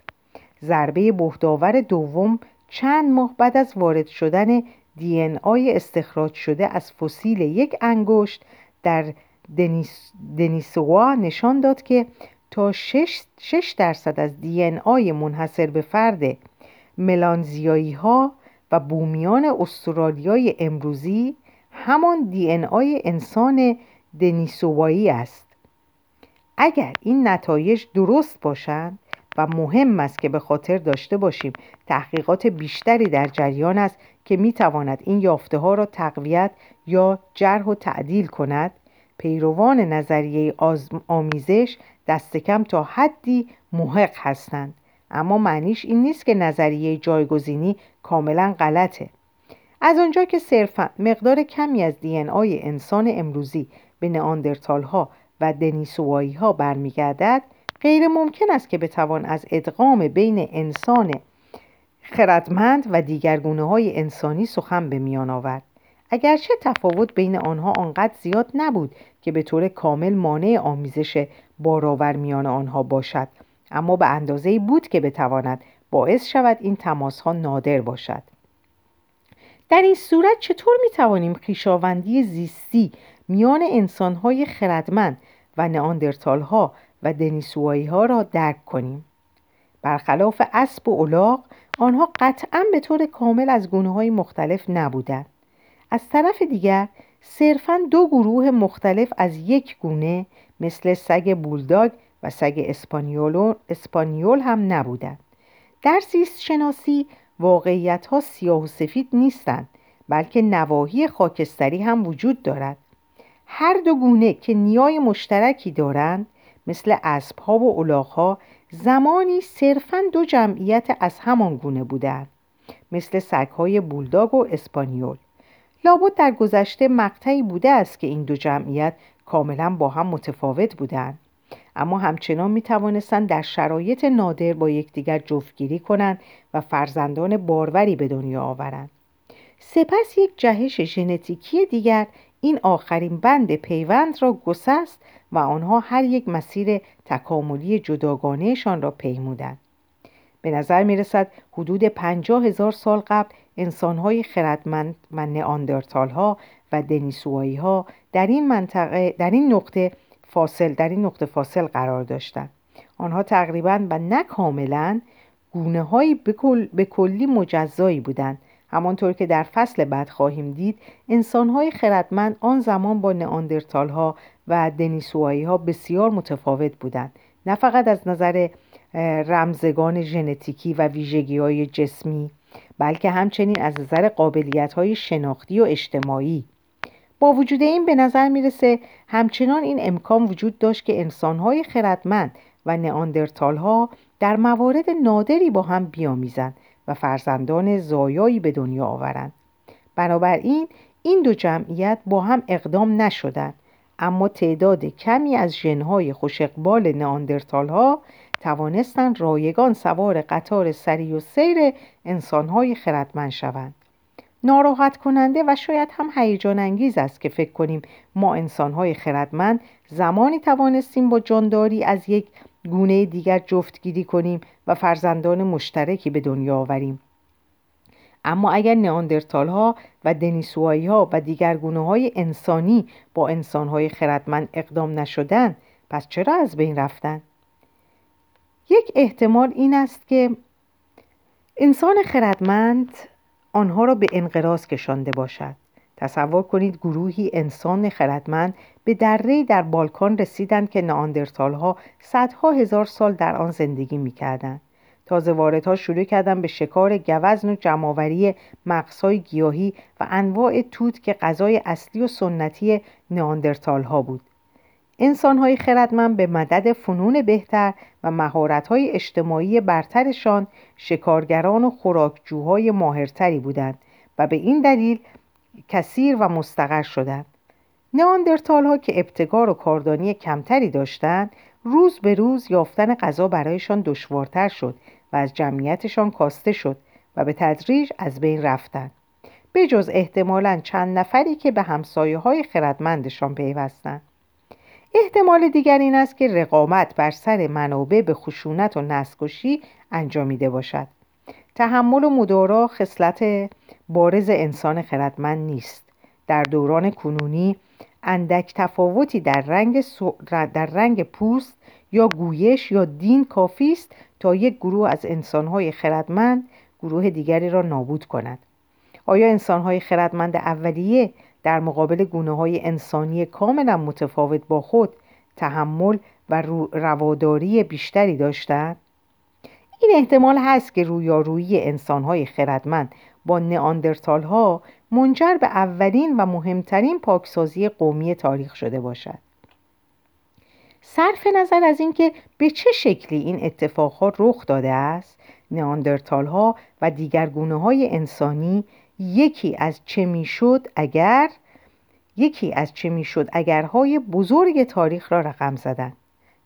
ضربه بهداور دوم چند ماه بعد از وارد شدن دی ان آی استخراج شده از فسیل یک انگشت در دنیس دنیسوا نشان داد که تا 6, درصد از دی ان آی منحصر به فرد ملانزیایی ها و بومیان استرالیای امروزی همان دی ان آی انسان دنیسوایی است. اگر این نتایج درست باشند و مهم است که به خاطر داشته باشیم تحقیقات بیشتری در جریان است که می تواند این یافته ها را تقویت یا جرح و تعدیل کند پیروان نظریه آمیزش دست کم تا حدی محق هستند. اما معنیش این نیست که نظریه جایگزینی کاملا غلطه. از آنجا که صرفا مقدار کمی از دی آی انسان امروزی به نئاندرتال ها و دنیسوایی ها برمیگردد غیر ممکن است که بتوان از ادغام بین انسان خردمند و دیگر گونه های انسانی سخن به میان آورد. اگرچه تفاوت بین آنها آنقدر زیاد نبود که به طور کامل مانع آمیزش بارآور میان آنها باشد اما به اندازه بود که بتواند باعث شود این تماس ها نادر باشد. در این صورت چطور می توانیم خیشاوندی زیستی میان انسانهای خردمند و نئاندرتال ها و دنیسوایی ها را درک کنیم؟ برخلاف اسب و الاغ آنها قطعا به طور کامل از گونه های مختلف نبودند. از طرف دیگر صرفا دو گروه مختلف از یک گونه مثل سگ بولداگ و سگ اسپانیول هم نبودند. در زیست شناسی واقعیت ها سیاه و سفید نیستند بلکه نواحی خاکستری هم وجود دارد. هر دو گونه که نیای مشترکی دارند مثل اسبها و الاغها زمانی صرفا دو جمعیت از همان گونه بودند مثل سگهای بولداگ و اسپانیول. لابد در گذشته مقطعی بوده است که این دو جمعیت کاملا با هم متفاوت بودند. اما همچنان می توانستند در شرایط نادر با یکدیگر جفتگیری کنند و فرزندان باروری به دنیا آورند. سپس یک جهش ژنتیکی دیگر این آخرین بند پیوند را گسست و آنها هر یک مسیر تکاملی جداگانهشان را پیمودند. به نظر می رسد حدود پنجاه هزار سال قبل انسانهای خردمند و نئاندرتال ها و دنیسوایی ها در این منطقه در این نقطه فاصل در این نقطه فاصل قرار داشتند آنها تقریبا و نه کاملا گونه های به کلی مجزایی بودند. همانطور که در فصل بعد خواهیم دید انسانهای خردمند آن زمان با نئاندرتال ها و دنیسوایی ها بسیار متفاوت بودند. نه فقط از نظر رمزگان ژنتیکی و ویژگی های جسمی بلکه همچنین از نظر قابلیت های شناختی و اجتماعی. با وجود این به نظر می‌رسه همچنان این امکان وجود داشت که انسانهای خردمند و نئاندرتال ها در موارد نادری با هم بیامیزند و فرزندان زایایی به دنیا آورند. بنابراین این دو جمعیت با هم اقدام نشدند اما تعداد کمی از ژنهای خوشقبال نئاندرتال ها توانستند رایگان سوار قطار سری و سیر انسانهای خردمند شوند. ناراحت کننده و شاید هم هیجان انگیز است که فکر کنیم ما انسانهای خردمند زمانی توانستیم با جانداری از یک گونه دیگر جفتگیری کنیم و فرزندان مشترکی به دنیا آوریم اما اگر نیاندرتال ها و دنیسوایی ها و دیگر گونه های انسانی با انسان های خردمند اقدام نشدن پس چرا از بین رفتن؟ یک احتمال این است که انسان خردمند آنها را به انقراض کشانده باشد. تصور کنید گروهی انسان خردمند به دره در بالکان رسیدند که ناندرتال ها صدها هزار سال در آن زندگی می‌کردند. تازه واردها شروع کردن به شکار گوزن و جمعآوری مغزهای گیاهی و انواع توت که غذای اصلی و سنتی ناندرتال ها بود. انسانهای خردمند به مدد فنون بهتر و مهارت‌های اجتماعی برترشان شکارگران و خوراکجوهای ماهرتری بودند و به این دلیل کثیر و مستقر شدند. نئاندرتال ها که ابتکار و کاردانی کمتری داشتند روز به روز یافتن غذا برایشان دشوارتر شد و از جمعیتشان کاسته شد و به تدریج از بین رفتند. به جز احتمالا چند نفری که به همسایه های خردمندشان پیوستند. احتمال دیگر این است که رقامت بر سر منابع به خشونت و نسکشی انجامیده باشد. تحمل و مدارا خصلت بارز انسان خردمند نیست. در دوران کنونی اندک تفاوتی در رنگ, در رنگ پوست یا گویش یا دین کافی است تا یک گروه از انسانهای خردمند گروه دیگری را نابود کند. آیا انسانهای خردمند اولیه در مقابل گونه های انسانی کاملا متفاوت با خود تحمل و رواداری بیشتری داشتند؟ این احتمال هست که رویارویی انسانهای خردمند با نئاندرتال ها منجر به اولین و مهمترین پاکسازی قومی تاریخ شده باشد. صرف نظر از اینکه به چه شکلی این اتفاقها رخ داده است، نئاندرتال ها و دیگر گونه های انسانی یکی از چه می‌شد اگر یکی از چه می‌شد اگرهای بزرگ تاریخ را رقم زدن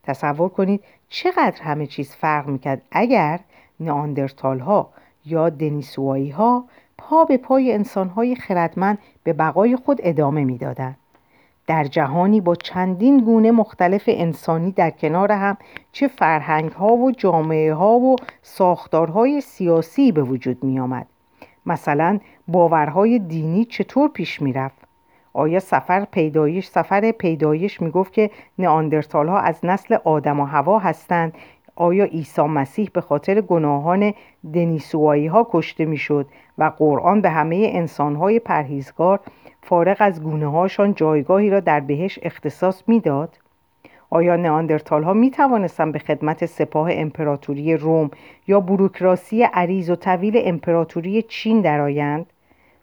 تصور کنید چقدر همه چیز فرق می‌کرد اگر نئاندرتال ها یا دنیسوایی ها پا به پای انسان های خردمند به بقای خود ادامه می‌دادند در جهانی با چندین گونه مختلف انسانی در کنار هم چه فرهنگ ها و جامعه ها و ساختارهای سیاسی به وجود می آمد. مثلا باورهای دینی چطور پیش می رفت؟ آیا سفر پیدایش سفر پیدایش می‌گفت که نئاندرتال ها از نسل آدم و هوا هستند آیا عیسی مسیح به خاطر گناهان دنیسوایی ها کشته می‌شد و قرآن به همه انسان های پرهیزگار فارغ از گونه هاشان جایگاهی را در بهش اختصاص می‌داد؟ آیا نئاندرتال ها می توانستند به خدمت سپاه امپراتوری روم یا بروکراسی عریض و طویل امپراتوری چین درآیند؟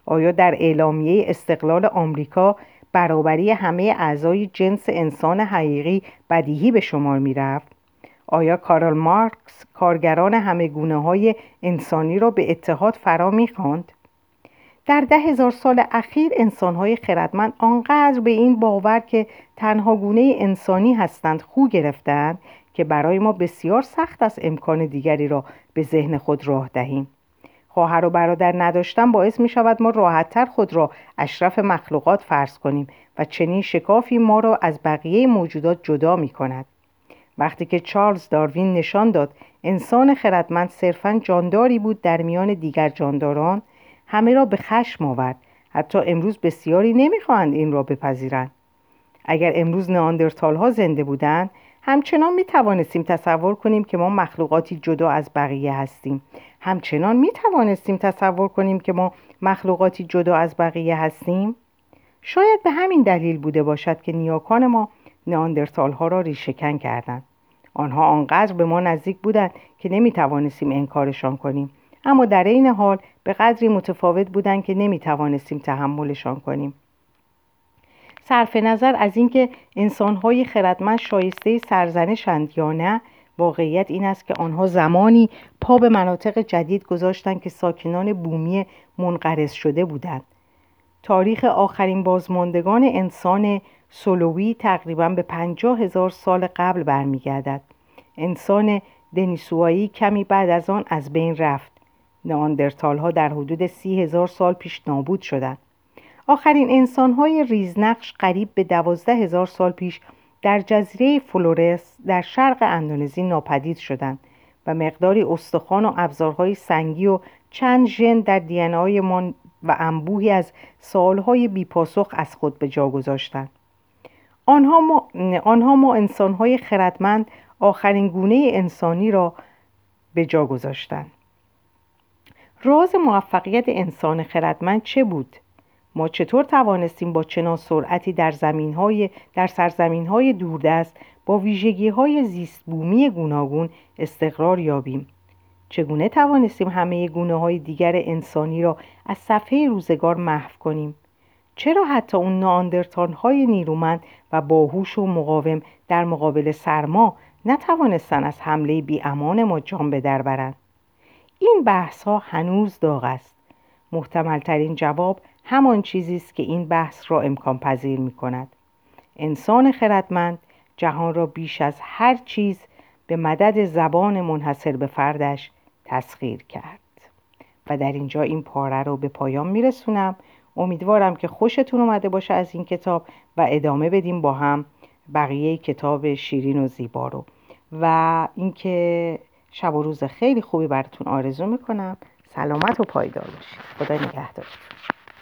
آیا در اعلامیه استقلال آمریکا برابری همه اعضای جنس انسان حقیقی بدیهی به شمار می رفت؟ آیا کارل مارکس کارگران همه گونه های انسانی را به اتحاد فرا می خواند؟ در ده هزار سال اخیر انسانهای خردمند آنقدر به این باور که تنها گونه انسانی هستند خو گرفتند که برای ما بسیار سخت است امکان دیگری را به ذهن خود راه دهیم خواهر و برادر نداشتن باعث می شود ما راحتتر خود را اشرف مخلوقات فرض کنیم و چنین شکافی ما را از بقیه موجودات جدا می کند. وقتی که چارلز داروین نشان داد انسان خردمند صرفا جانداری بود در میان دیگر جانداران همه را به خشم آورد. حتی امروز بسیاری نمی‌خواهند این را بپذیرند. اگر امروز ناندرتال ها زنده بودند همچنان می توانستیم تصور کنیم که ما مخلوقاتی جدا از بقیه هستیم. همچنان می توانستیم تصور کنیم که ما مخلوقاتی جدا از بقیه هستیم. شاید به همین دلیل بوده باشد که نیاکان ما ناندرتال ها را ریشهکن کردند. آنها آنقدر به ما نزدیک بودند که نمی توانستیم انکارشان کنیم. اما در این حال به قدری متفاوت بودند که نمی توانستیم تحملشان کنیم. صرف نظر از اینکه انسانهای خردمند شایسته سرزنشند یا نه واقعیت این است که آنها زمانی پا به مناطق جدید گذاشتند که ساکنان بومی منقرض شده بودند. تاریخ آخرین بازماندگان انسان سولوی تقریبا به پنجاه هزار سال قبل برمیگردد. انسان دنیسووایی کمی بعد از آن از بین رفت. ناندرتال ها در حدود سی هزار سال پیش نابود شدند. آخرین انسانهای ریزنقش قریب به دوازده هزار سال پیش در جزیره فلورس در شرق اندونزی ناپدید شدند و مقداری استخوان و ابزارهای سنگی و چند ژن در من و انبوهی از سوالهای بیپاسخ از خود به جا گذاشتند. آنها ما, آنها ما انسانهای خردمند آخرین گونه انسانی را به جا گذاشتند. راز موفقیت انسان خردمند چه بود؟ ما چطور توانستیم با چنان سرعتی در زمین در سرزمین های دوردست با ویژگی های زیست بومی گوناگون استقرار یابیم؟ چگونه توانستیم همه گونه های دیگر انسانی را از صفحه روزگار محو کنیم؟ چرا حتی اون ناندرتان های نیرومند و باهوش و مقاوم در مقابل سرما نتوانستن از حمله بی امان ما جان به در برند؟ این بحث ها هنوز داغ است. محتمل ترین جواب همان چیزی است که این بحث را امکان پذیر می کند انسان خردمند جهان را بیش از هر چیز به مدد زبان منحصر به فردش تسخیر کرد. و در اینجا این پاره رو به پایان میرسونم. امیدوارم که خوشتون اومده باشه از این کتاب و ادامه بدیم با هم بقیه کتاب شیرین و زیبا رو. و اینکه شب و روز خیلی خوبی براتون آرزو می‌کنم. سلامت و پایدار باشید. خدا نگهدار